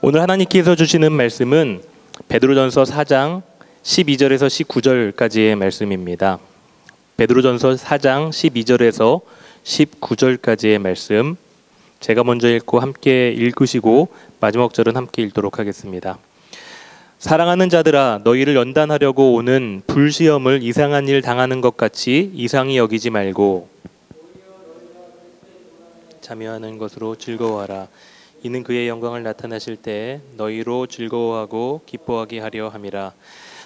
오늘 하나님께서 주시는 말씀은 베드로전서 4장 12절에서 19절까지의 말씀입니다. 베드로전서 4장 12절에서 19절까지의 말씀 제가 먼저 읽고 함께 읽으시고 마지막 절은 함께 읽도록 하겠습니다. 사랑하는 자들아 너희를 연단하려고 오는 불시험을 이상한 일 당하는 것 같이 이상히 여기지 말고 참여하는 것으로 즐거워하라. 이는 그의 영광을 나타나실 때 너희로 즐거워하고 기뻐하게 하려 함이라.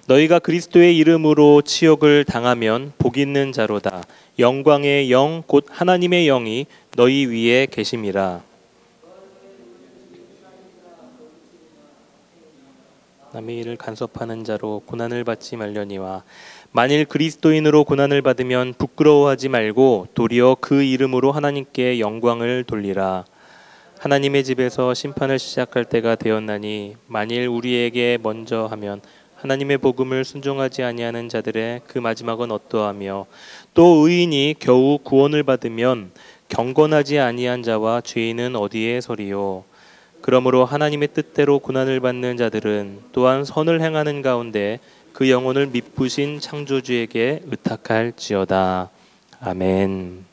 너희가 그리스도의 이름으로 치욕을 당하면 복 있는 자로다. 영광의 영 곧 하나님의 영이 너희 위에 계심이라. 남의 일을 간섭하는 자로 고난을 받지 말려니와 만일 그리스도인으로 고난을 받으면 부끄러워하지 말고 도리어 그 이름으로 하나님께 영광을 돌리라. 하나님의 집에서 심판을 시작할 때가 되었나니 만일 우리에게 먼저 하면 하나님의 복음을 순종하지 아니하는 자들의 그 마지막은 어떠하며 또 의인이 겨우 구원을 받으면 경건하지 아니한 자와 죄인은 어디에 서리요 그러므로 하나님의 뜻대로 고난을 받는 자들은 또한 선을 행하는 가운데 그 영혼을 미쁘신 창조주에게 의탁할지어다. 아멘.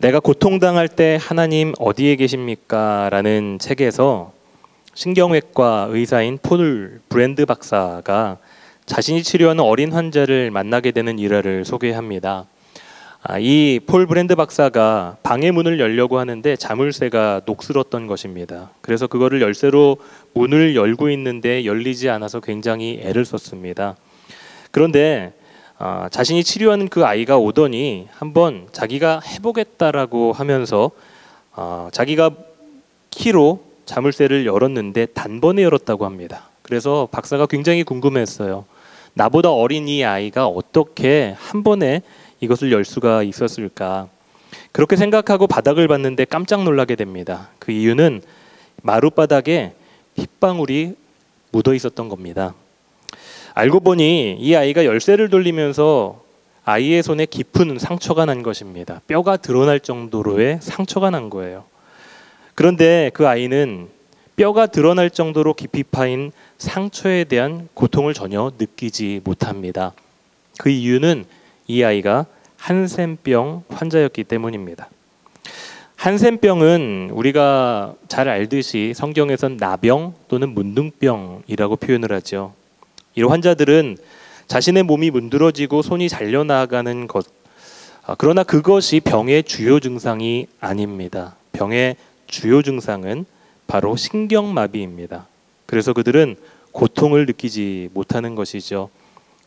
내가 고통당할 때 하나님 어디에 계십니까? 라는 책에서 신경외과 의사인 폴 브랜드 박사가 자신이 치료하는 어린 환자를 만나게 되는 일화를 소개합니다. 아, 이폴 브랜드 박사가 방의 문을 열려고 하는데 자물쇠가 녹슬었던 것입니다. 그래서 그거를 열쇠로 문을 열고 있는데 열리지 않아서 굉장히 애를 썼습니다. 그런데 아, 자신이 치료하는 그 아이가 오더니 한번 자기가 해보겠다라고 하면서 아, 자기가 키로 자물쇠를 열었는데 단번에 열었다고 합니다. 그래서 박사가 굉장히 궁금했어요. 나보다 어린 이 아이가 어떻게 한 번에 이것을 열 수가 있었을까? 그렇게 생각하고 바닥을 봤는데 깜짝 놀라게 됩니다. 그 이유는 마룻바닥에 핏방울이 묻어 있었던 겁니다. 알고 보니 이 아이가 열쇠를 돌리면서 아이의 손에 깊은 상처가 난 것입니다. 뼈가 드러날 정도로의 상처가 난 거예요. 그런데 그 아이는 뼈가 드러날 정도로 깊이 파인 상처에 대한 고통을 전혀 느끼지 못합니다. 그 이유는 이 아이가 한센병 환자였기 때문입니다. 한센병은 우리가 잘 알듯이 성경에선 나병 또는 문둥병이라고 표현을 하죠. 이런 환자들은 자신의 몸이 문드러지고 손이 잘려나가는 것. 아, 그러나 그것이 병의 주요 증상이 아닙니다. 병의 주요 증상은 바로 신경마비입니다. 그래서 그들은 고통을 느끼지 못하는 것이죠.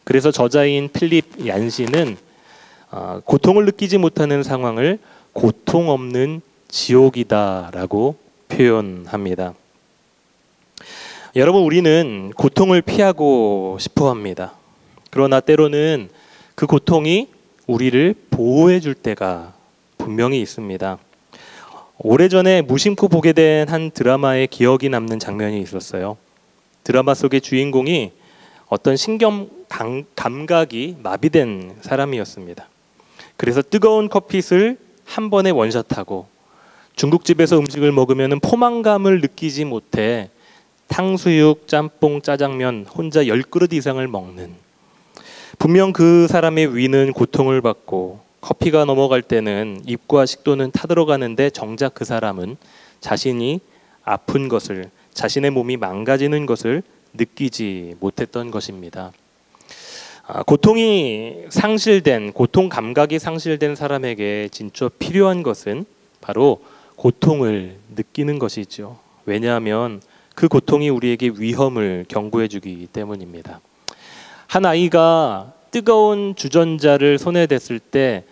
그래서 저자인 필립 얀시는 아, 고통을 느끼지 못하는 상황을 고통 없는 지옥이다라고 표현합니다. 여러분 우리는 고통을 피하고 싶어 합니다. 그러나 때로는 그 고통이 우리를 보호해 줄 때가 분명히 있습니다. 오래전에 무심코 보게 된 한 드라마의 기억이 남는 장면이 있었어요. 드라마 속의 주인공이 어떤 신경 감 각이 마비된 사람이었습니다. 그래서 뜨거운 커피를 한 번에 원샷하고 중국집에서 음식을 먹으면 포만감을 느끼지 못해 탕수육, 짬뽕, 짜장면 혼자 열 그릇 이상을 먹는 분명 그 사람의 위는 고통을 받고 커피가 넘어갈 때는 입과 식도는 타들어가는데 정작 그 사람은 자신이 아픈 것을 자신의 몸이 망가지는 것을 느끼지 못했던 것입니다. 아, 고통이 상실된 고통 감각이 상실된 사람에게 진짜 필요한 것은 바로 고통을 느끼는 것이죠. 왜냐하면 그 고통이 우리에게 위험을 경고해 주기 때문입니다. 한 아이가 뜨거운 주전자를 손에 댔을 때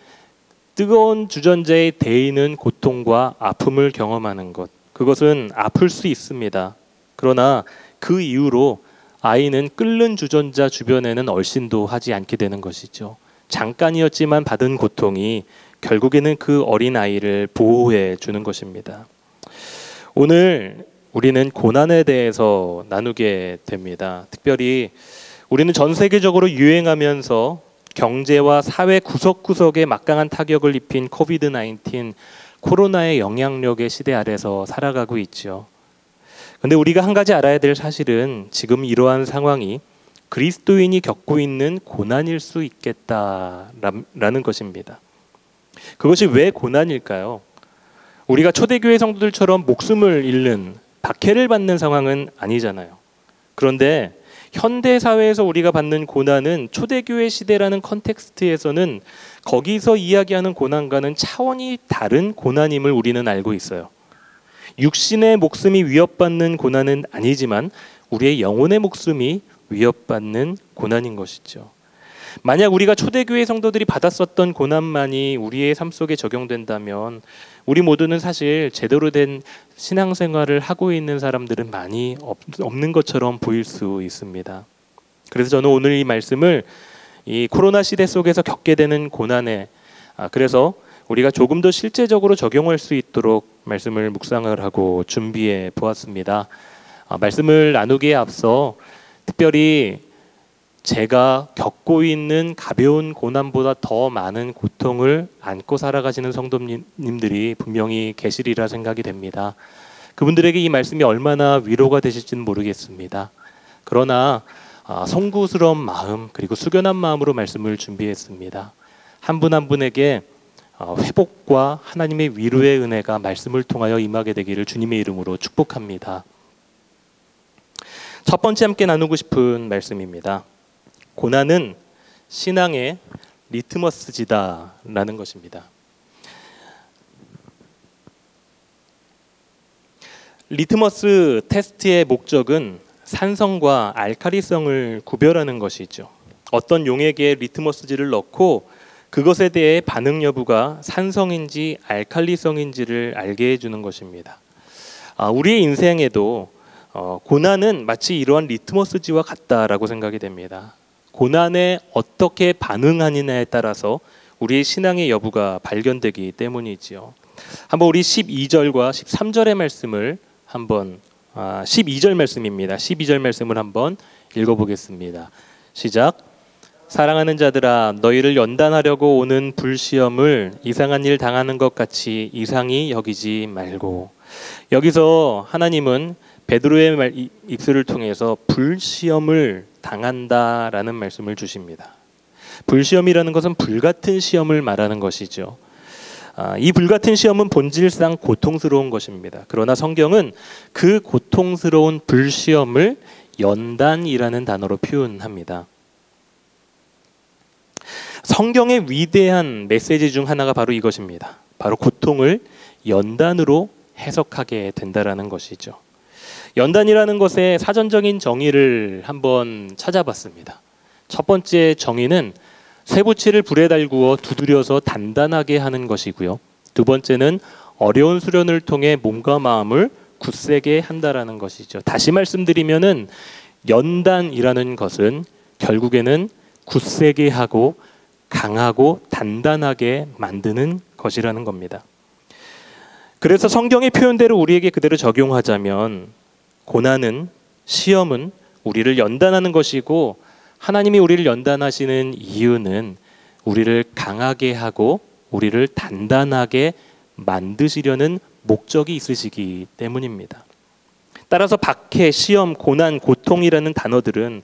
뜨거운 주전자에 데이는 고통과 아픔을 경험하는 것. 그것은 아플 수 있습니다. 그러나 그 이후로 아이는 끓는 주전자 주변에는 얼씬도 하지 않게 되는 것이죠. 잠깐이었지만 받은 고통이 결국에는 그 어린 아이를 보호해 주는 것입니다. 오늘 우리는 고난에 대해서 나누게 됩니다. 특별히 우리는 전 세계적으로 유행하면서 경제와 사회 구석구석에 막강한 타격을 입힌 코비드 19 코로나의 영향력의 시대 아래서 살아가고 있죠. 근데 우리가 한 가지 알아야 될 사실은 지금 이러한 상황이 그리스도인이 겪고 있는 고난일 수 있겠다라는 것입니다. 그것이 왜 고난일까요? 우리가 초대교회 성도들처럼 목숨을 잃는 박해를 받는 상황은 아니잖아요. 그런데 현대 사회에서 우리가 받는 고난은 초대교회 시대라는 컨텍스트에서는 거기서 이야기하는 고난과는 차원이 다른 고난임을 우리는 알고 있어요. 육신의 목숨이 위협받는 고난은 아니지만 우리의 영혼의 목숨이 위협받는 고난인 것이죠. 만약 우리가 초대교회 성도들이 받았었던 고난만이 우리의 삶 속에 적용된다면 우리 모두는 사실 제대로 된 신앙생활을 하고 있는 사람들은 많이 없는 것처럼 보일 수 있습니다. 그래서 저는 오늘 이 말씀을 이 코로나 시대 속에서 겪게 되는 고난에 아, 그래서 우리가 조금 더 실제적으로 적용할 수 있도록 말씀을 묵상을 하고 준비해 보았습니다. 아, 말씀을 나누기에 앞서 특별히 제가 겪고 있는 가벼운 고난보다 더 많은 고통을 안고 살아가시는 성도님들이 분명히 계시리라 생각이 됩니다. 그분들에게 이 말씀이 얼마나 위로가 되실지는 모르겠습니다. 그러나 아, 송구스러운 마음 그리고 숙연한 마음으로 말씀을 준비했습니다. 한 분한 분에게 어, 회복과 하나님의 위로의 은혜가 말씀을 통하여 임하게 되기를 주님의 이름으로 축복합니다. 첫 번째 함께 나누고 싶은 말씀입니다. 고난은 신앙의 리트머스지다라는 것입니다. 리트머스 테스트의 목적은 산성과 알카리성을 구별하는 것이죠. 어떤 용액에 리트머스지를 넣고 그것에 대해 반응 여부가 산성인지 알칼리성인지를 알게 해주는 것입니다. 아, 우리의 인생에도 어, 고난은 마치 이러한 리트머스지와 같다라고 생각이 됩니다. 고난에 어떻게 반응하느냐에 따라서 우리의 신앙의 여부가 발견되기 때문이지요. 한번 우리 12절과 13절의 말씀을 한번 아, 12절 말씀입니다. 12절 말씀을 한번 읽어보겠습니다. 시작. 사랑하는 자들아 너희를 연단하려고 오는 불시험을 이상한 일 당하는 것 같이 이상히 여기지 말고 여기서 하나님은 베드로의 말, 입술을 통해서 불시험을 당한다라는 말씀을 주십니다. 불시험이라는 것은 불같은 시험을 말하는 것이죠. 아, 이 불같은 시험은 본질상 고통스러운 것입니다. 그러나 성경은 그 고통스러운 불시험을 연단이라는 단어로 표현합니다. 성경의 위대한 메시지 중 하나가 바로 이것입니다. 바로 고통을 연단으로 해석하게 된다라는 것이죠. 연단이라는 것의 사전적인 정의를 한번 찾아봤습니다. 첫 번째 정의는 쇠붙이를 불에 달구어 두드려서 단단하게 하는 것이고요. 두 번째는 어려운 수련을 통해 몸과 마음을 굳세게 한다라는 것이죠. 다시 말씀드리면은 연단이라는 것은 결국에는 굳세게 하고 강하고 단단하게 만드는 것이라는 겁니다. 그래서 성경의 표현대로 우리에게 그대로 적용하자면 고난은 시험은 우리를 연단하는 것이고 하나님이 우리를 연단하시는 이유는 우리를 강하게 하고 우리를 단단하게 만드시려는 목적이 있으시기 때문입니다. 따라서 박해, 시험, 고난, 고통이라는 단어들은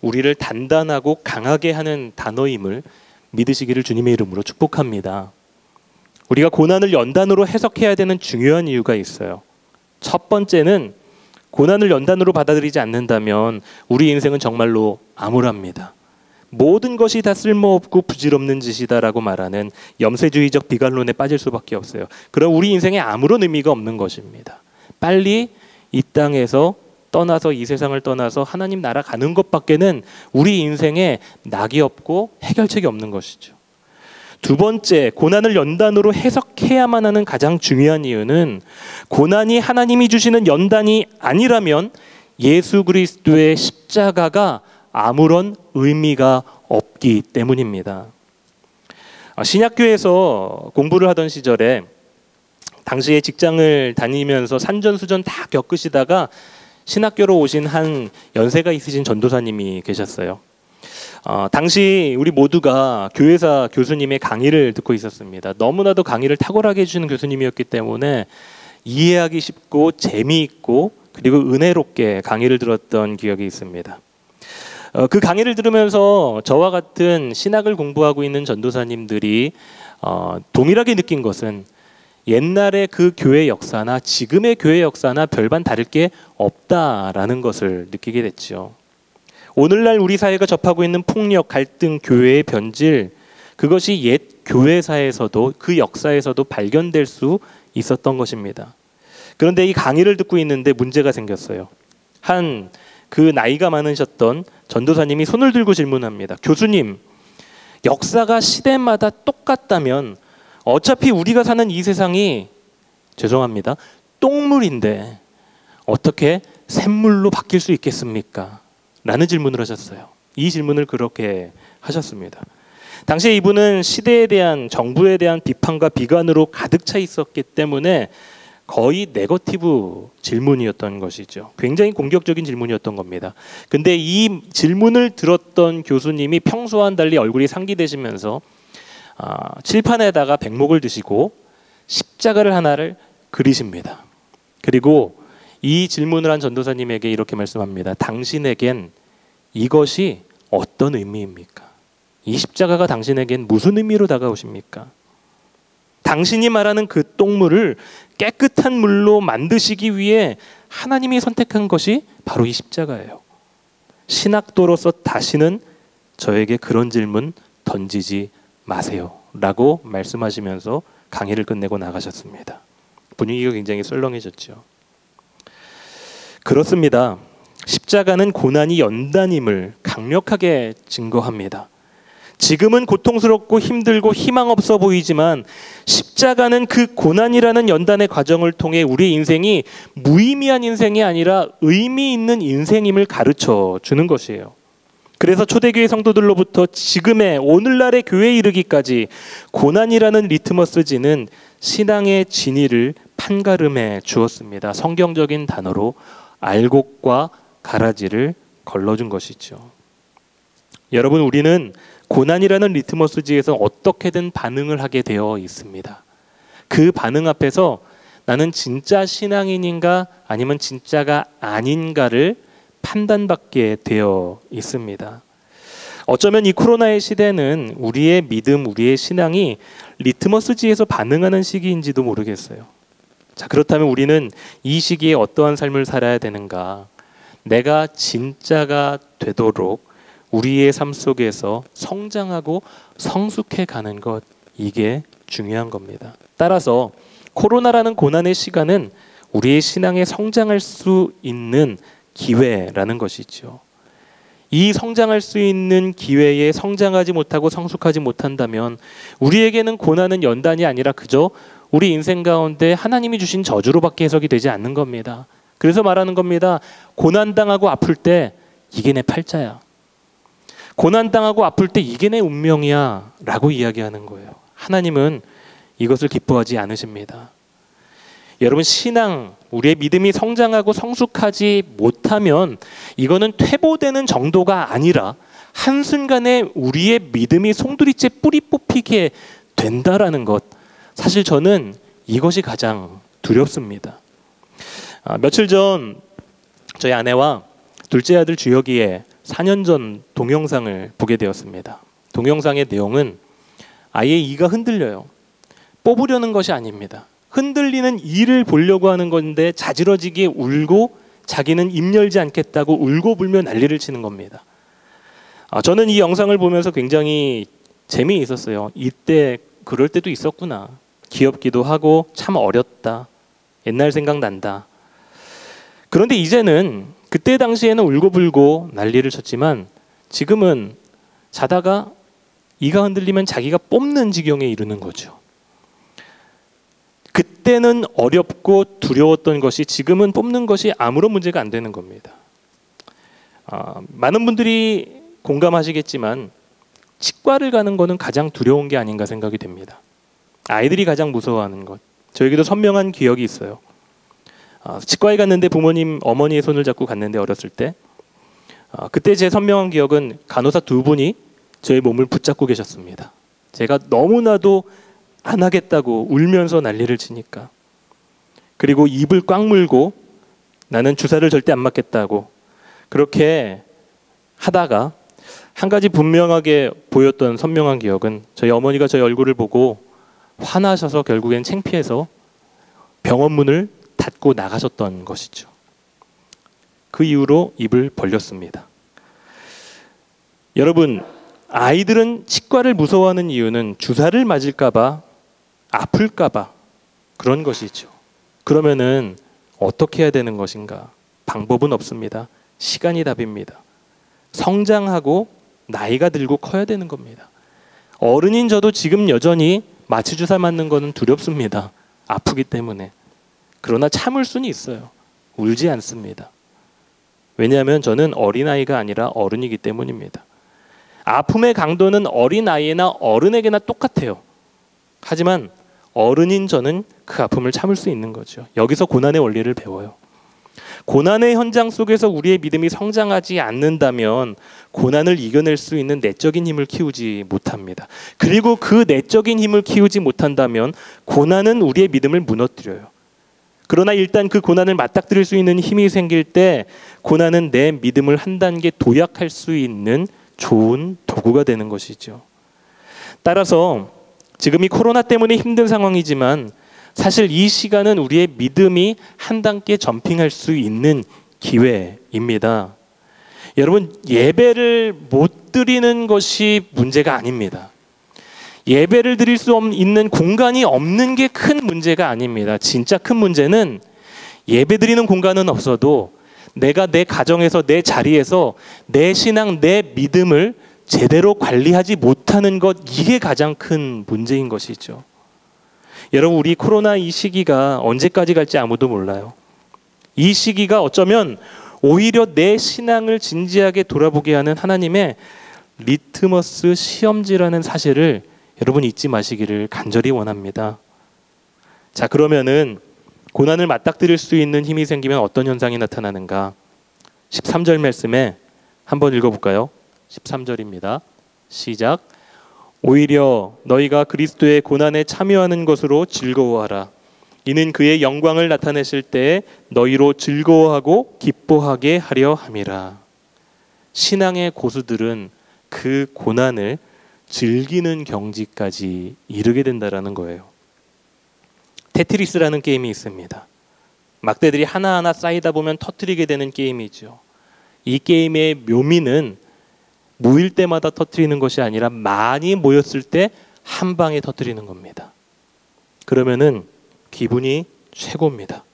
우리를 단단하고 강하게 하는 단어임을 믿으시기를 주님의 이름으로 축복합니다. 우리가 고난을 연단으로 해석해야 되는 중요한 이유가 있어요. 첫 번째는 고난을 연단으로 받아들이지 않는다면 우리 인생은 정말로 암울합니다. 모든 것이 다 쓸모없고 부질없는 짓이다라고 말하는 염세주의적 비관론에 빠질 수밖에 없어요. 그럼 우리 인생에 아무런 의미가 없는 것입니다. 빨리 이 땅에서 떠나서 이 세상을 떠나서 하나님 나라 가는 것밖에는 우리 인생에 낙이 없고 해결책이 없는 것이죠. 두 번째, 고난을 연단으로 해석해야만 하는 가장 중요한 이유는 고난이 하나님이 주시는 연단이 아니라면 예수 그리스도의 십자가가 아무런 의미가 없기 때문입니다. 아, 신약교에서 공부를 하던 시절에 당시에 직장을 다니면서 산전수전 다 겪으시다가 신학교로 오신 한 연세가 있으신 전도사님이 계셨어요. 어, 당시 우리 모두가 교회사 교수님의 강의를 듣고 있었습니다. 너무나도 강의를 탁월하게 해주는 교수님이었기 때문에 이해하기 쉽고 재미있고 그리고 은혜롭게 강의를 들었던 기억이 있습니다. 어, 그 강의를 들으면서 저와 같은 신학을 공부하고 있는 전도사님들이 어, 동일하게 느낀 것은 옛날의 그 교회 역사나 지금의 교회 역사나 별반 다를 게 없다라는 것을 느끼게 됐죠. 오늘날 우리 사회가 접하고 있는 폭력, 갈등, 교회의 변질 그것이 옛 교회사에서도 그 역사에서도 발견될 수 있었던 것입니다. 그런데 이 강의를 듣고 있는데 문제가 생겼어요. 한 그 나이가 많으셨던 전도사님이 손을 들고 질문합니다. 교수님, 역사가 시대마다 똑같다면 어차피 우리가 사는 이 세상이 죄송합니다. 똥물인데 어떻게 샘물로 바뀔 수 있겠습니까? 라는 질문을 하셨어요. 이 질문을 그렇게 하셨습니다. 당시에 이분은 시대에 대한 정부에 대한 비판과 비관으로 가득 차 있었기 때문에 거의 네거티브 질문이었던 것이죠. 굉장히 공격적인 질문이었던 겁니다. 근데 이 질문을 들었던 교수님이 평소와는 달리 얼굴이 상기되시면서 아, 칠판에다가 백목을 드시고 십자가를 하나를 그리십니다. 그리고 이 질문을 한 전도사님에게 이렇게 말씀합니다. 당신에겐 이것이 어떤 의미입니까? 이 십자가가 당신에겐 무슨 의미로 다가오십니까? 당신이 말하는 그 똥물을 깨끗한 물로 만드시기 위해 하나님이 선택한 것이 바로 이 십자가예요. 신학도로서 다시는 저에게 그런 질문 던지지 마세요. 라고 말씀하시면서 강의를 끝내고 나가셨습니다. 분위기가 굉장히 썰렁해졌죠. 그렇습니다. 십자가는 고난이 연단임을 강력하게 증거합니다. 지금은 고통스럽고 힘들고 희망 없어 보이지만 십자가는 그 고난이라는 연단의 과정을 통해 우리 인생이 무의미한 인생이 아니라 의미 있는 인생임을 가르쳐 주는 것이에요. 그래서 초대교회 성도들로부터 지금의 오늘날의 교회에 이르기까지 고난이라는 리트머스지는 신앙의 진위를 판가름해 주었습니다. 성경적인 단어로 알곡과 가라지를 걸러준 것이죠. 여러분 우리는 고난이라는 리트머스지에서 어떻게든 반응을 하게 되어 있습니다. 그 반응 앞에서 나는 진짜 신앙인인가 아니면 진짜가 아닌가를 판단받게 되어 있습니다. 어쩌면 이 코로나의 시대는 우리의 믿음, 우리의 신앙이 리트머스지에서 반응하는 시기인지도 모르겠어요. 자, 그렇다면 우리는 이 시기에 어떠한 삶을 살아야 되는가? 내가 진짜가 되도록 우리의 삶 속에서 성장하고 성숙해 가는 것, 이게 중요한 겁니다. 따라서 코로나라는 고난의 시간은 우리의 신앙에 성장할 수 있는 기회라는 것이죠. 이 성장할 수 있는 기회에 성장하지 못하고 성숙하지 못한다면 우리에게는 고난은 연단이 아니라 그저 우리 인생 가운데 하나님이 주신 저주로밖에 해석이 되지 않는 겁니다. 그래서 말하는 겁니다. 고난 당하고 아플 때 이게 내 팔자야. 고난 당하고 아플 때 이게 내 운명이야 라고 이야기하는 거예요. 하나님은 이것을 기뻐하지 않으십니다. 여러분 신앙 우리의 믿음이 성장하고 성숙하지 못하면 이거는 퇴보되는 정도가 아니라 한순간에 우리의 믿음이 송두리째 뿌리 뽑히게 된다라는 것. 사실 저는 이것이 가장 두렵습니다. 아, 며칠 전 저희 아내와 둘째 아들 주혁이의 4년 전 동영상을 보게 되었습니다. 동영상의 내용은 아이의 이가 흔들려요. 뽑으려는 것이 아닙니다. 흔들리는 이를 보려고 하는 건데 자지러지게 울고 자기는 입 열지 않겠다고 울고 불며 난리를 치는 겁니다. 아, 저는 이 영상을 보면서 굉장히 재미있었어요. 이때 그럴 때도 있었구나. 귀엽기도 하고 참 어렸다. 옛날 생각난다. 그런데 이제는 그때 당시에는 울고불고 난리를 쳤지만 지금은 자다가 이가 흔들리면 자기가 뽑는 지경에 이르는 거죠. 그때는 어렵고 두려웠던 것이 지금은 뽑는 것이 아무런 문제가 안 되는 겁니다. 아, 많은 분들이 공감하시겠지만 치과를 가는 것은 가장 두려운 게 아닌가 생각이 됩니다. 아이들이 가장 무서워하는 것. 저에게도 선명한 기억이 있어요. 아, 치과에 갔는데 부모님 어머니의 손을 잡고 갔는데 어렸을 때 어, 그때 제 선명한 기억은 간호사 두 분이 저의 몸을 붙잡고 계셨습니다. 제가 너무나도 안 하겠다고 울면서 난리를 치니까 그리고 입을 꽉 물고 나는 주사를 절대 안 맞겠다고 그렇게 하다가 한 가지 분명하게 보였던 선명한 기억은 저희 어머니가 저희 얼굴을 보고 화나셔서 결국엔 창피해서 병원 문을 닫고 나가셨던 것이죠. 그 이후로 입을 벌렸습니다. 여러분, 아이들은 치과를 무서워하는 이유는 주사를 맞을까봐, 아플까봐 그런 것이죠. 그러면은 어떻게 해야 되는 것인가? 방법은 없습니다. 시간이 답입니다. 성장하고 나이가 들고 커야 되는 겁니다. 어른인 저도 지금 여전히 마취 주사 맞는 거는 두렵습니다. 아프기 때문에. 그러나 참을 수는 있어요. 울지 않습니다. 왜냐하면 저는 어린아이가 아니라 어른이기 때문입니다. 아픔의 강도는 어린아이나 어른에게나 똑같아요. 하지만 어른인 저는 그 아픔을 참을 수 있는 거죠. 여기서 고난의 원리를 배워요. 고난의 현장 속에서 우리의 믿음이 성장하지 않는다면 고난을 이겨낼 수 있는 내적인 힘을 키우지 못합니다. 그리고 그 내적인 힘을 키우지 못한다면 고난은 우리의 믿음을 무너뜨려요. 그러나 일단 그 고난을 맞닥뜨릴 수 있는 힘이 생길 때 고난은 내 믿음을 한 단계 도약할 수 있는 좋은 도구가 되는 것이죠. 따라서 지금 이 코로나 때문에 힘든 상황이지만 사실 이 시간은 우리의 믿음이 한 단계 점핑할 수 있는 기회입니다. 여러분, 예배를 못 드리는 것이 문제가 아닙니다. 예배를 드릴 수 있는 공간이 없는 게 큰 문제가 아닙니다. 진짜 큰 문제는 예배 드리는 공간은 없어도 내가 내 가정에서 내 자리에서 내 신앙, 내 믿음을 제대로 관리하지 못하는 것 이게 가장 큰 문제인 것이죠. 여러분 우리 코로나 이 시기가 언제까지 갈지 아무도 몰라요. 이 시기가 어쩌면 오히려 내 신앙을 진지하게 돌아보게 하는 하나님의 리트머스 시험지라는 사실을 여러분 잊지 마시기를 간절히 원합니다. 자, 그러면은 고난을 맞닥뜨릴 수 있는 힘이 생기면 어떤 현상이 나타나는가? 13절 말씀에 한번 읽어 볼까요? 13절입니다. 시작. 오히려 너희가 그리스도의 고난에 참여하는 것으로 즐거워하라. 이는 그의 영광을 나타내실 때에 너희로 즐거워하고 기뻐하게 하려 함이라. 신앙의 고수들은 그 고난을 즐기는 경지까지 이르게 된다라는 거예요. 테트리스라는 게임이 있습니다. 막대들이 하나하나 쌓이다 보면 터트리게 되는 게임이죠. 이 게임의 묘미는 모일 때마다 터트리는 것이 아니라 많이 모였을 때 한 방에 터트리는 겁니다. 그러면은 기분이 최고입니다.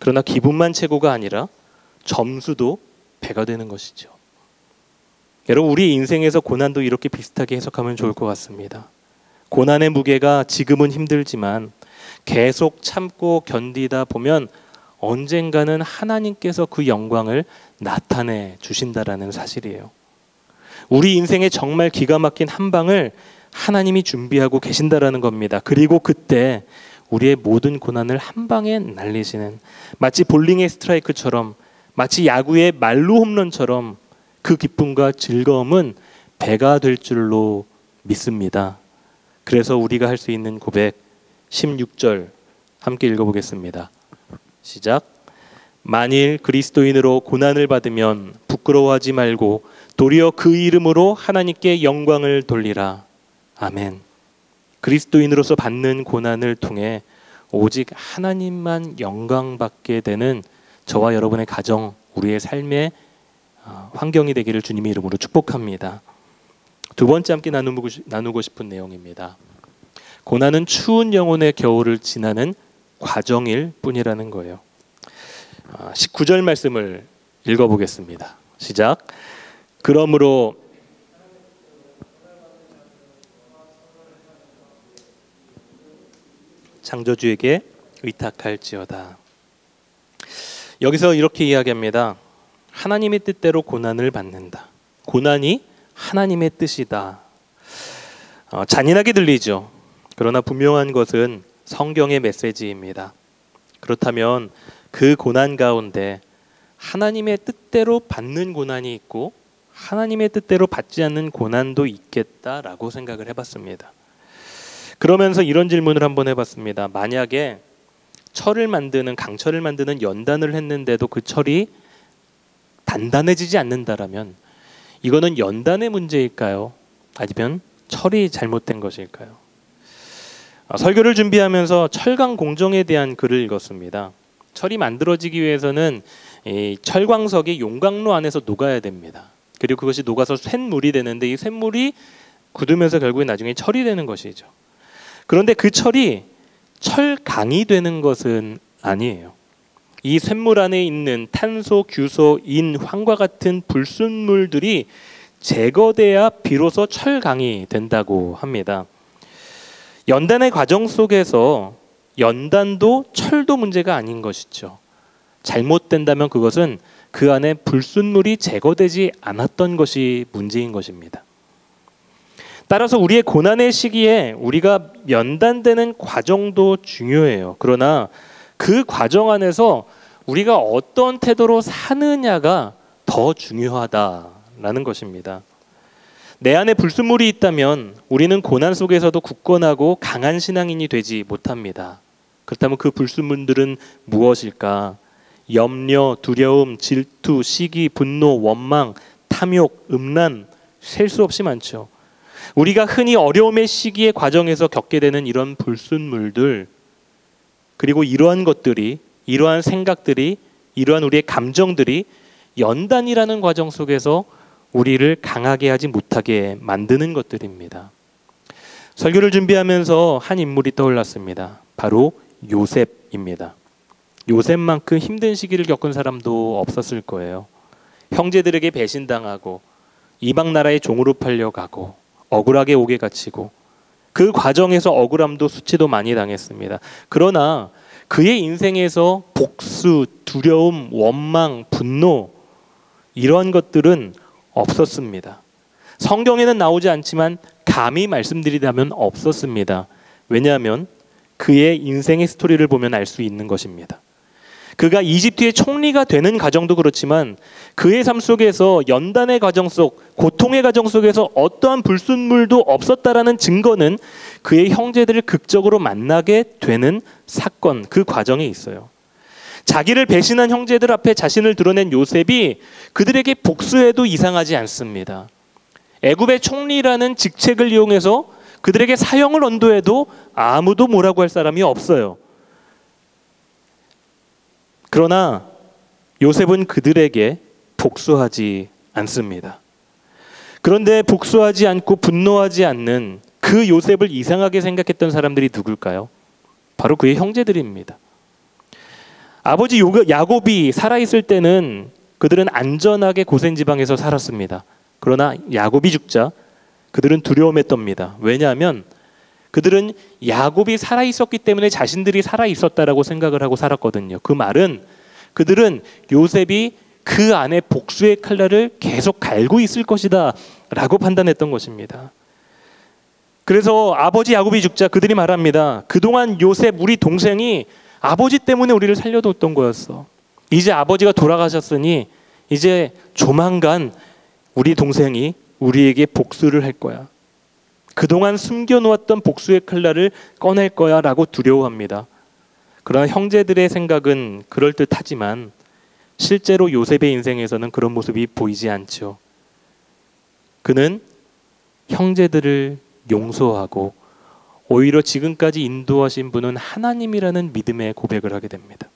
그러나 기분만 최고가 아니라 점수도 배가 되는 것이죠. 여러분 우리 인생에서 고난도 이렇게 비슷하게 해석하면 좋을 것 같습니다. 고난의 무게가 지금은 힘들지만 계속 참고 견디다 보면 언젠가는 하나님께서 그 영광을 나타내 주신다라는 사실이에요. 우리 인생에 정말 기가 막힌 한 방을 하나님이 준비하고 계신다라는 겁니다. 그리고 그때 우리의 모든 고난을 한 방에 날리시는 마치 볼링의 스트라이크처럼 마치 야구의 말루 홈런처럼 그 기쁨과 즐거움은 배가 될 줄로 믿습니다. 그래서 우리가 할 수 있는 고백 16절 함께 읽어보겠습니다. 시작. 만일 그리스도인으로 고난을 받으면 부끄러워하지 말고 도리어 그 이름으로 하나님께 영광을 돌리라. 아멘. 그리스도인으로서 받는 고난을 통해 오직 하나님만 영광 받게 되는 저와 여러분의 가정, 우리의 삶의 어, 환경이 되기를 주님의 이름으로 축복합니다. 두 번째 함께 나누고 싶은 내용입니다. 고난은 추운 영혼의 겨울을 지나는 과정일 뿐이라는 거예요. 19절 아, 말씀을 읽어보겠습니다. 시작. 그러므로 창조주에게 의탁할지어다. 여기서 이렇게 이야기합니다. 하나님의 뜻대로 고난을 받는다. 고난이 하나님의 뜻이다. 어, 잔인하게 들리죠. 그러나 분명한 것은 성경의 메시지입니다. 그렇다면 그 고난 가운데 하나님의 뜻대로 받는 고난이 있고 하나님의 뜻대로 받지 않는 고난도 있겠다라고 생각을 해봤습니다. 그러면서 이런 질문을 한번 해봤습니다. 만약에 철을 만드는 강철을 만드는 연단을 했는데도 그 철이 단단해지지 않는다라면 이거는 연단의 문제일까요? 아니면 철이 잘못된 것일까요? 아, 설교를 준비하면서 철강 공정에 대한 글을 읽었습니다. 철이 만들어지기 위해서는 이 철광석이 용광로 안에서 녹아야 됩니다. 그리고 그것이 녹아서 쇳물이 되는데 이 쇳물이 굳으면서 결국에 나중에 철이 되는 것이죠. 그런데 그 철이 철강이 되는 것은 아니에요. 이 쇳물 안에 있는 탄소, 규소, 인, 황과 같은 불순물들이 제거돼야 비로소 철강이 된다고 합니다. 연단의 과정 속에서 연단도 철도 문제가 아닌 것이죠. 잘못된다면 그것은 그 안에 불순물이 제거되지 않았던 것이 문제인 것입니다. 따라서 우리의 고난의 시기에 우리가 연단되는 과정도 중요해요. 그러나 그 과정 안에서 우리가 어떤 태도로 사느냐가 더 중요하다라는 것입니다. 내 안에 불순물이 있다면 우리는 고난 속에서도 굳건하고 강한 신앙인이 되지 못합니다. 그렇다면 그 불순물들은 무엇일까? 염려, 두려움, 질투, 시기, 분노, 원망, 탐욕, 음란, 셀 수 없이 많죠. 우리가 흔히 어려움의 시기의 과정에서 겪게 되는 이런 불순물들, 그리고 이러한 것들이 이러한 생각들이 이러한 우리의 감정들이 연단이라는 과정 속에서 우리를 강하게 하지 못하게 만드는 것들입니다. 설교를 준비하면서 한 인물이 떠올랐습니다. 바로 요셉입니다. 요셉만큼 힘든 시기를 겪은 사람도 없었을 거예요. 형제들에게 배신당하고 이방 나라의 종으로 팔려가고 억울하게 옥에 갇히고 그 과정에서 억울함도 수치도 많이 당했습니다. 그러나 그의 인생에서 복수, 두려움, 원망, 분노 이러한 것들은 없었습니다. 성경에는 나오지 않지만 감히 말씀드리자면 없었습니다. 왜냐하면 그의 인생의 스토리를 보면 알 수 있는 것입니다. 그가 이집트의 총리가 되는 과정도 그렇지만 그의 삶 속에서 연단의 과정 속, 고통의 과정 속에서 어떠한 불순물도 없었다라는 증거는 그의 형제들을 극적으로 만나게 되는 사건, 그 과정에 있어요. 자기를 배신한 형제들 앞에 자신을 드러낸 요셉이 그들에게 복수해도 이상하지 않습니다. 애굽의 총리라는 직책을 이용해서 그들에게 사형을 언도해도 아무도 뭐라고 할 사람이 없어요. 그러나 요셉은 그들에게 복수하지 않습니다. 그런데 복수하지 않고 분노하지 않는 그 요셉을 이상하게 생각했던 사람들이 누굴까요? 바로 그의 형제들입니다. 아버지 야곱이 살아있을 때는 그들은 안전하게 고센 지방에서 살았습니다. 그러나 야곱이 죽자 그들은 두려움에 떱니다. 왜냐하면 그들은 야곱이 살아 있었기 때문에 자신들이 살아 있었다라고 생각을 하고 살았거든요. 그 말은 그들은 요셉이 그 안에 복수의 칼날을 계속 갈고 있을 것이다라고 판단했던 것입니다. 그래서 아버지 야곱이 죽자 그들이 말합니다. 그동안 요셉 우리 동생이 아버지 때문에 우리를 살려뒀던 거였어. 이제 아버지가 돌아가셨으니 이제 조만간 우리 동생이 우리에게 복수를 할 거야. 그동안 숨겨놓았던 복수의 칼날을 꺼낼 거야 라고 두려워합니다. 그러나 형제들의 생각은 그럴듯하지만 실제로 요셉의 인생에서는 그런 모습이 보이지 않죠. 그는 형제들을 용서하고 오히려 지금까지 인도하신 분은 하나님이라는 믿음의 고백을 하게 됩니다.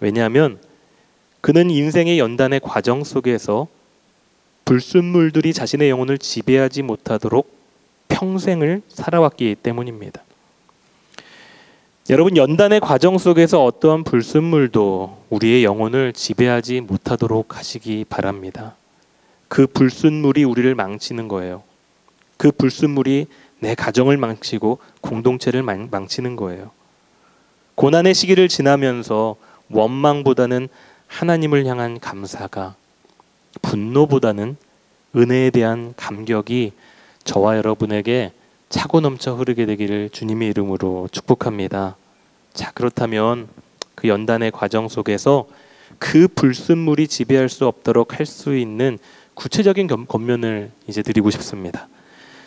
왜냐하면 그는 인생의 연단의 과정 속에서 불순물들이 자신의 영혼을 지배하지 못하도록 평생을 살아왔기 때문입니다. 여러분 연단의 과정 속에서 어떠한 불순물도 우리의 영혼을 지배하지 못하도록 하시기 바랍니다. 그 불순물이 우리를 망치는 거예요. 그 불순물이 내 가정을 망치고 공동체를 망치는 거예요. 고난의 시기를 지나면서 원망보다는 하나님을 향한 감사가 분노보다는 은혜에 대한 감격이 저와 여러분에게 차고 넘쳐 흐르게 되기를 주님의 이름으로 축복합니다. 자, 그렇다면 그 연단의 과정 속에서 그 불순물이 지배할 수 없도록 할 수 있는 구체적인 겉- 겉면을 이제 드리고 싶습니다.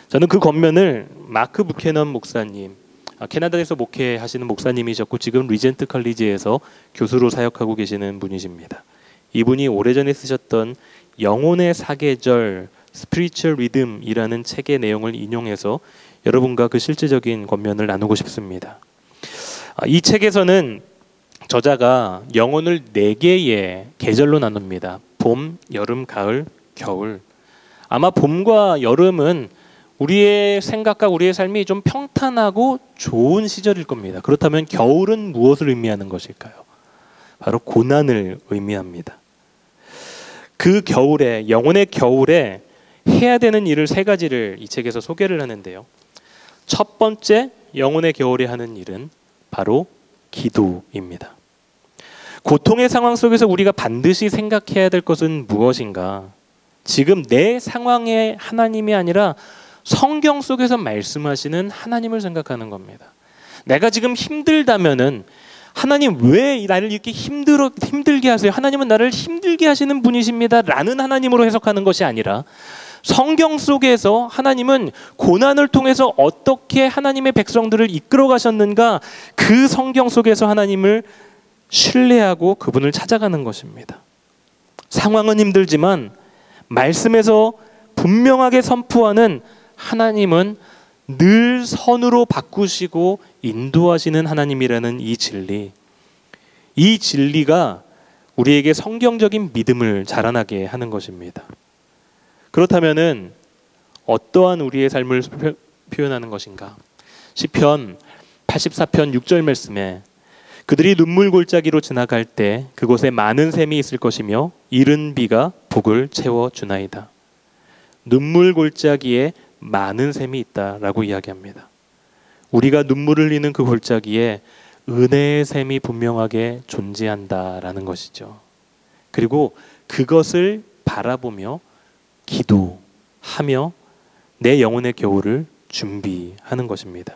저는 그 겉면을 마크 부캐넌 목사님, 아, 캐나다에서 목회하시는 목사님이셨고 지금 리젠트 칼리지에서 교수로 사역하고 계시는 분이십니다. 이분이 오래전에 쓰셨던 영혼의 사계절 Spiritual Rhythm이라는 책의 내용을 인용해서 여러분과 그 실제적인 권면을 나누고 싶습니다. 아, 이 책에서는 저자가 영혼을 네 개의 계절로 나눕니다. 봄, 여름, 가을, 겨울. 아마 봄과 여름은 우리의 생각과 우리의 삶이 좀 평탄하고 좋은 시절일 겁니다. 그렇다면 겨울은 무엇을 의미하는 것일까요? 바로 고난을 의미합니다. 그 겨울에 영혼의 겨울에 해야 되는 일을 세 가지를 이 책에서 소개를 하는데요. 첫 번째 영혼의 겨울에 하는 일은 바로 기도입니다. 고통의 상황 속에서 우리가 반드시 생각해야 될 것은 무엇인가? 지금 내 상황의 하나님이 아니라 성경 속에서 말씀하시는 하나님을 생각하는 겁니다. 내가 지금 힘들다면은 하나님 왜 나를 이렇게 힘들어 힘들게 하세요? 하나님은 나를 힘들게 하시는 분이십니다라는 하나님으로 해석하는 것이 아니라 성경 속에서 하나님은 고난을 통해서 어떻게 하나님의 백성들을 이끌어 가셨는가 그 성경 속에서 하나님을 신뢰하고 그분을 찾아가는 것입니다. 상황은 힘들지만 말씀에서 분명하게 선포하는 하나님은 늘 선으로 바꾸시고 인도하시는 하나님이라는 이 진리. 이 진리가 우리에게 성경적인 믿음을 자라나게 하는 것입니다. 그렇다면은 어떠한 우리의 삶을 표- 표현하는 것인가? 시편 84편 6절 말씀에 그들이 눈물 골짜기로 지나갈 때 그곳에 많은 샘이 있을 것이며 이른 비가 복을 채워 주나이다. 눈물 골짜기에 많은 샘이 있다라고 이야기합니다. 우리가 눈물을 흘리는 그 골짜기에 은혜의 샘이 분명하게 존재한다라는 것이죠. 그리고 그것을 바라보며 기도하며 내 영혼의 겨울을 준비하는 것입니다.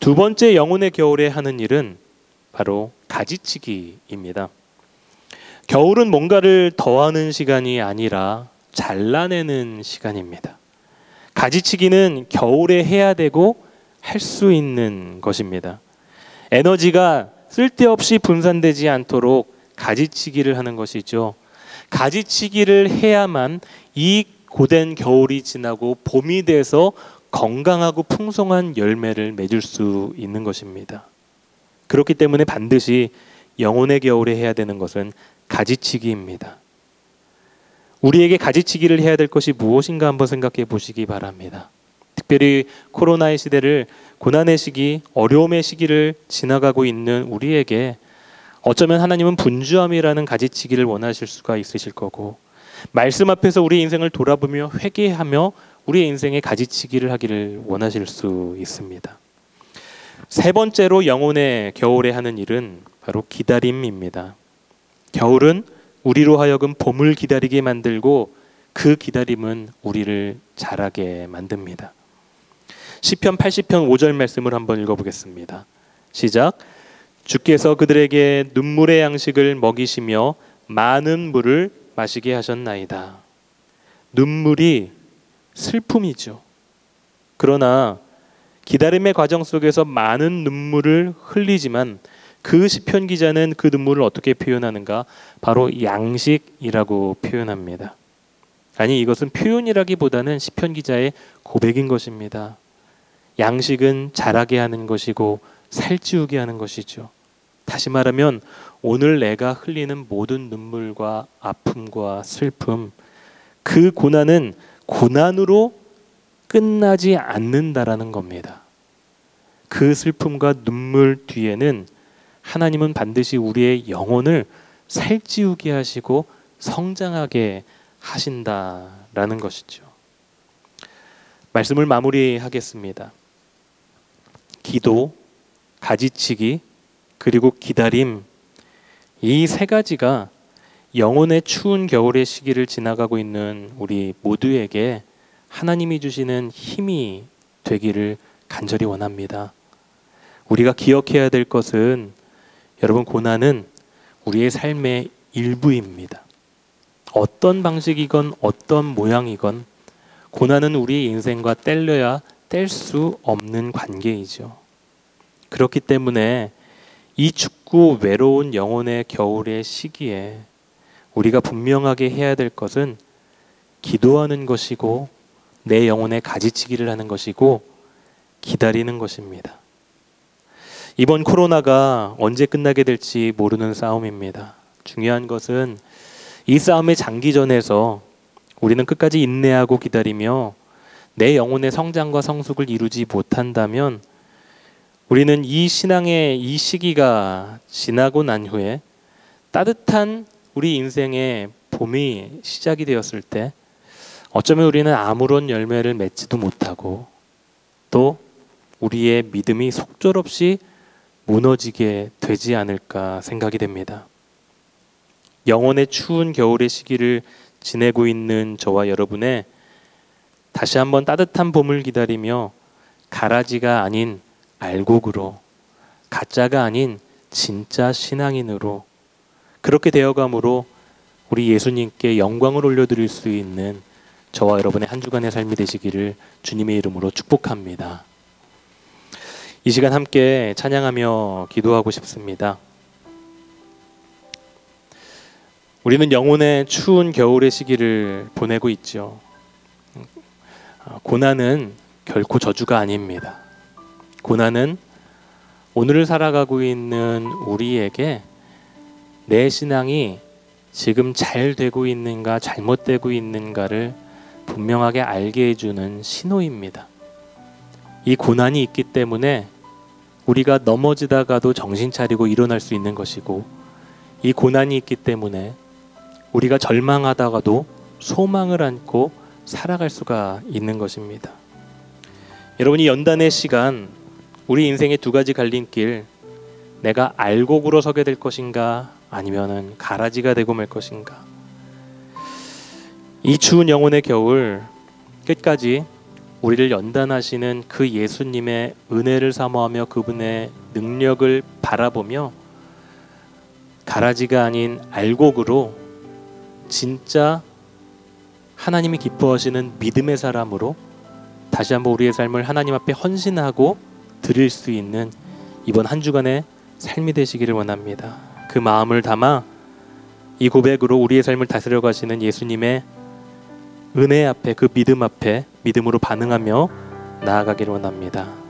두 번째 영혼의 겨울에 하는 일은 바로 가지치기입니다. 겨울은 뭔가를 더하는 시간이 아니라 잘라내는 시간입니다. 가지치기는 겨울에 해야 되고 할 수 있는 것입니다. 에너지가 쓸데없이 분산되지 않도록 가지치기를 하는 것이죠. 가지치기를 해야만 이 고된 겨울이 지나고 봄이 돼서 건강하고 풍성한 열매를 맺을 수 있는 것입니다. 그렇기 때문에 반드시 영혼의 겨울에 해야 되는 것은 가지치기입니다. 우리에게 가지치기를 해야 될 것이 무엇인가 한번 생각해 보시기 바랍니다. 특별히 코로나의 시대를 고난의 시기, 어려움의 시기를 지나가고 있는 우리에게 어쩌면 하나님은 분주함이라는 가지치기를 원하실 수가 있으실 거고 말씀 앞에서 우리 인생을 돌아보며 회개하며 우리의 인생에 가지치기를 하기를 원하실 수 있습니다. 세 번째로 영혼의 겨울에 하는 일은 바로 기다림입니다. 겨울은 우리로 하여금 봄을 기다리게 만들고 그 기다림은 우리를 자라게 만듭니다. 시편 80편 5절 말씀을 한번 읽어보겠습니다. 시작. 주께서 그들에게 눈물의 양식을 먹이시며 많은 물을 마시게 하셨나이다. 눈물이 슬픔이죠. 그러나 기다림의 과정 속에서 많은 눈물을 흘리지만 그 시편 기자는 그 눈물을 어떻게 표현하는가? 바로 양식이라고 표현합니다. 아니 이것은 표현이라기보다는 시편 기자의 고백인 것입니다. 양식은 자라게 하는 것이고 살찌우게 하는 것이죠. 다시 말하면 오늘 내가 흘리는 모든 눈물과 아픔과 슬픔 그 고난은 고난으로 끝나지 않는다라는 겁니다. 그 슬픔과 눈물 뒤에는 하나님은 반드시 우리의 영혼을 살찌우게 하시고 성장하게 하신다라는 것이죠. 말씀을 마무리하겠습니다. 기도, 가지치기, 그리고 기다림 이 세 가지가 영혼의 추운 겨울의 시기를 지나가고 있는 우리 모두에게 하나님이 주시는 힘이 되기를 간절히 원합니다. 우리가 기억해야 될 것은 여러분 고난은 우리의 삶의 일부입니다. 어떤 방식이건 어떤 모양이건 고난은 우리의 인생과 뗄려야 뗄 수 없는 관계이죠. 그렇기 때문에 이 춥고 외로운 영혼의 겨울의 시기에 우리가 분명하게 해야 될 것은 기도하는 것이고 내 영혼의 가지치기를 하는 것이고 기다리는 것입니다. 이번 코로나가 언제 끝나게 될지 모르는 싸움입니다. 중요한 것은 이 싸움의 장기전에서 우리는 끝까지 인내하고 기다리며 내 영혼의 성장과 성숙을 이루지 못한다면 우리는 이 신앙의 이 시기가 지나고 난 후에 따뜻한 우리 인생의 봄이 시작이 되었을 때 어쩌면 우리는 아무런 열매를 맺지도 못하고 또 우리의 믿음이 속절없이 무너지게 되지 않을까 생각이 됩니다. 영혼의 추운 겨울의 시기를 지내고 있는 저와 여러분의 다시 한번 따뜻한 봄을 기다리며 가라지가 아닌 알곡으로 가짜가 아닌 진짜 신앙인으로 그렇게 되어감으로 우리 예수님께 영광을 올려드릴 수 있는 저와 여러분의 한 주간의 삶이 되시기를 주님의 이름으로 축복합니다. 이 시간 함께 찬양하며 기도하고 싶습니다. 우리는 영혼의 추운 겨울의 시기를 보내고 있죠. 고난은 결코 저주가 아닙니다. 고난은 오늘을 살아가고 있는 우리에게 내 신앙이 지금 잘 되고 있는가 잘못되고 있는가를 분명하게 알게 해주는 신호입니다. 이 고난이 있기 때문에 우리가 넘어지다가도 정신 차리고 일어날 수 있는 것이고 이 고난이 있기 때문에 우리가 절망하다가도 소망을 안고 살아갈 수가 있는 것입니다. 여러분이 연단의 시간, 우리 인생의 두 가지 갈림길, 내가 알곡으로 서게 될 것인가, 아니면은 가라지가 되고 말 것인가. 이 추운 영혼의 겨울 끝까지 우리를 연단하시는 그 예수님의 은혜를 사모하며 그분의 능력을 바라보며 가라지가 아닌 알곡으로 진짜 하나님이 기뻐하시는 믿음의 사람으로 다시 한번 우리의 삶을 하나님 앞에 헌신하고 드릴 수 있는 이번 한 주간의 삶이 되시기를 원합니다. 그 마음을 담아 이 고백으로 우리의 삶을 다스려 가시는 예수님의 은혜 앞에 그 믿음 앞에 믿음으로 반응하며 나아가기를 원합니다.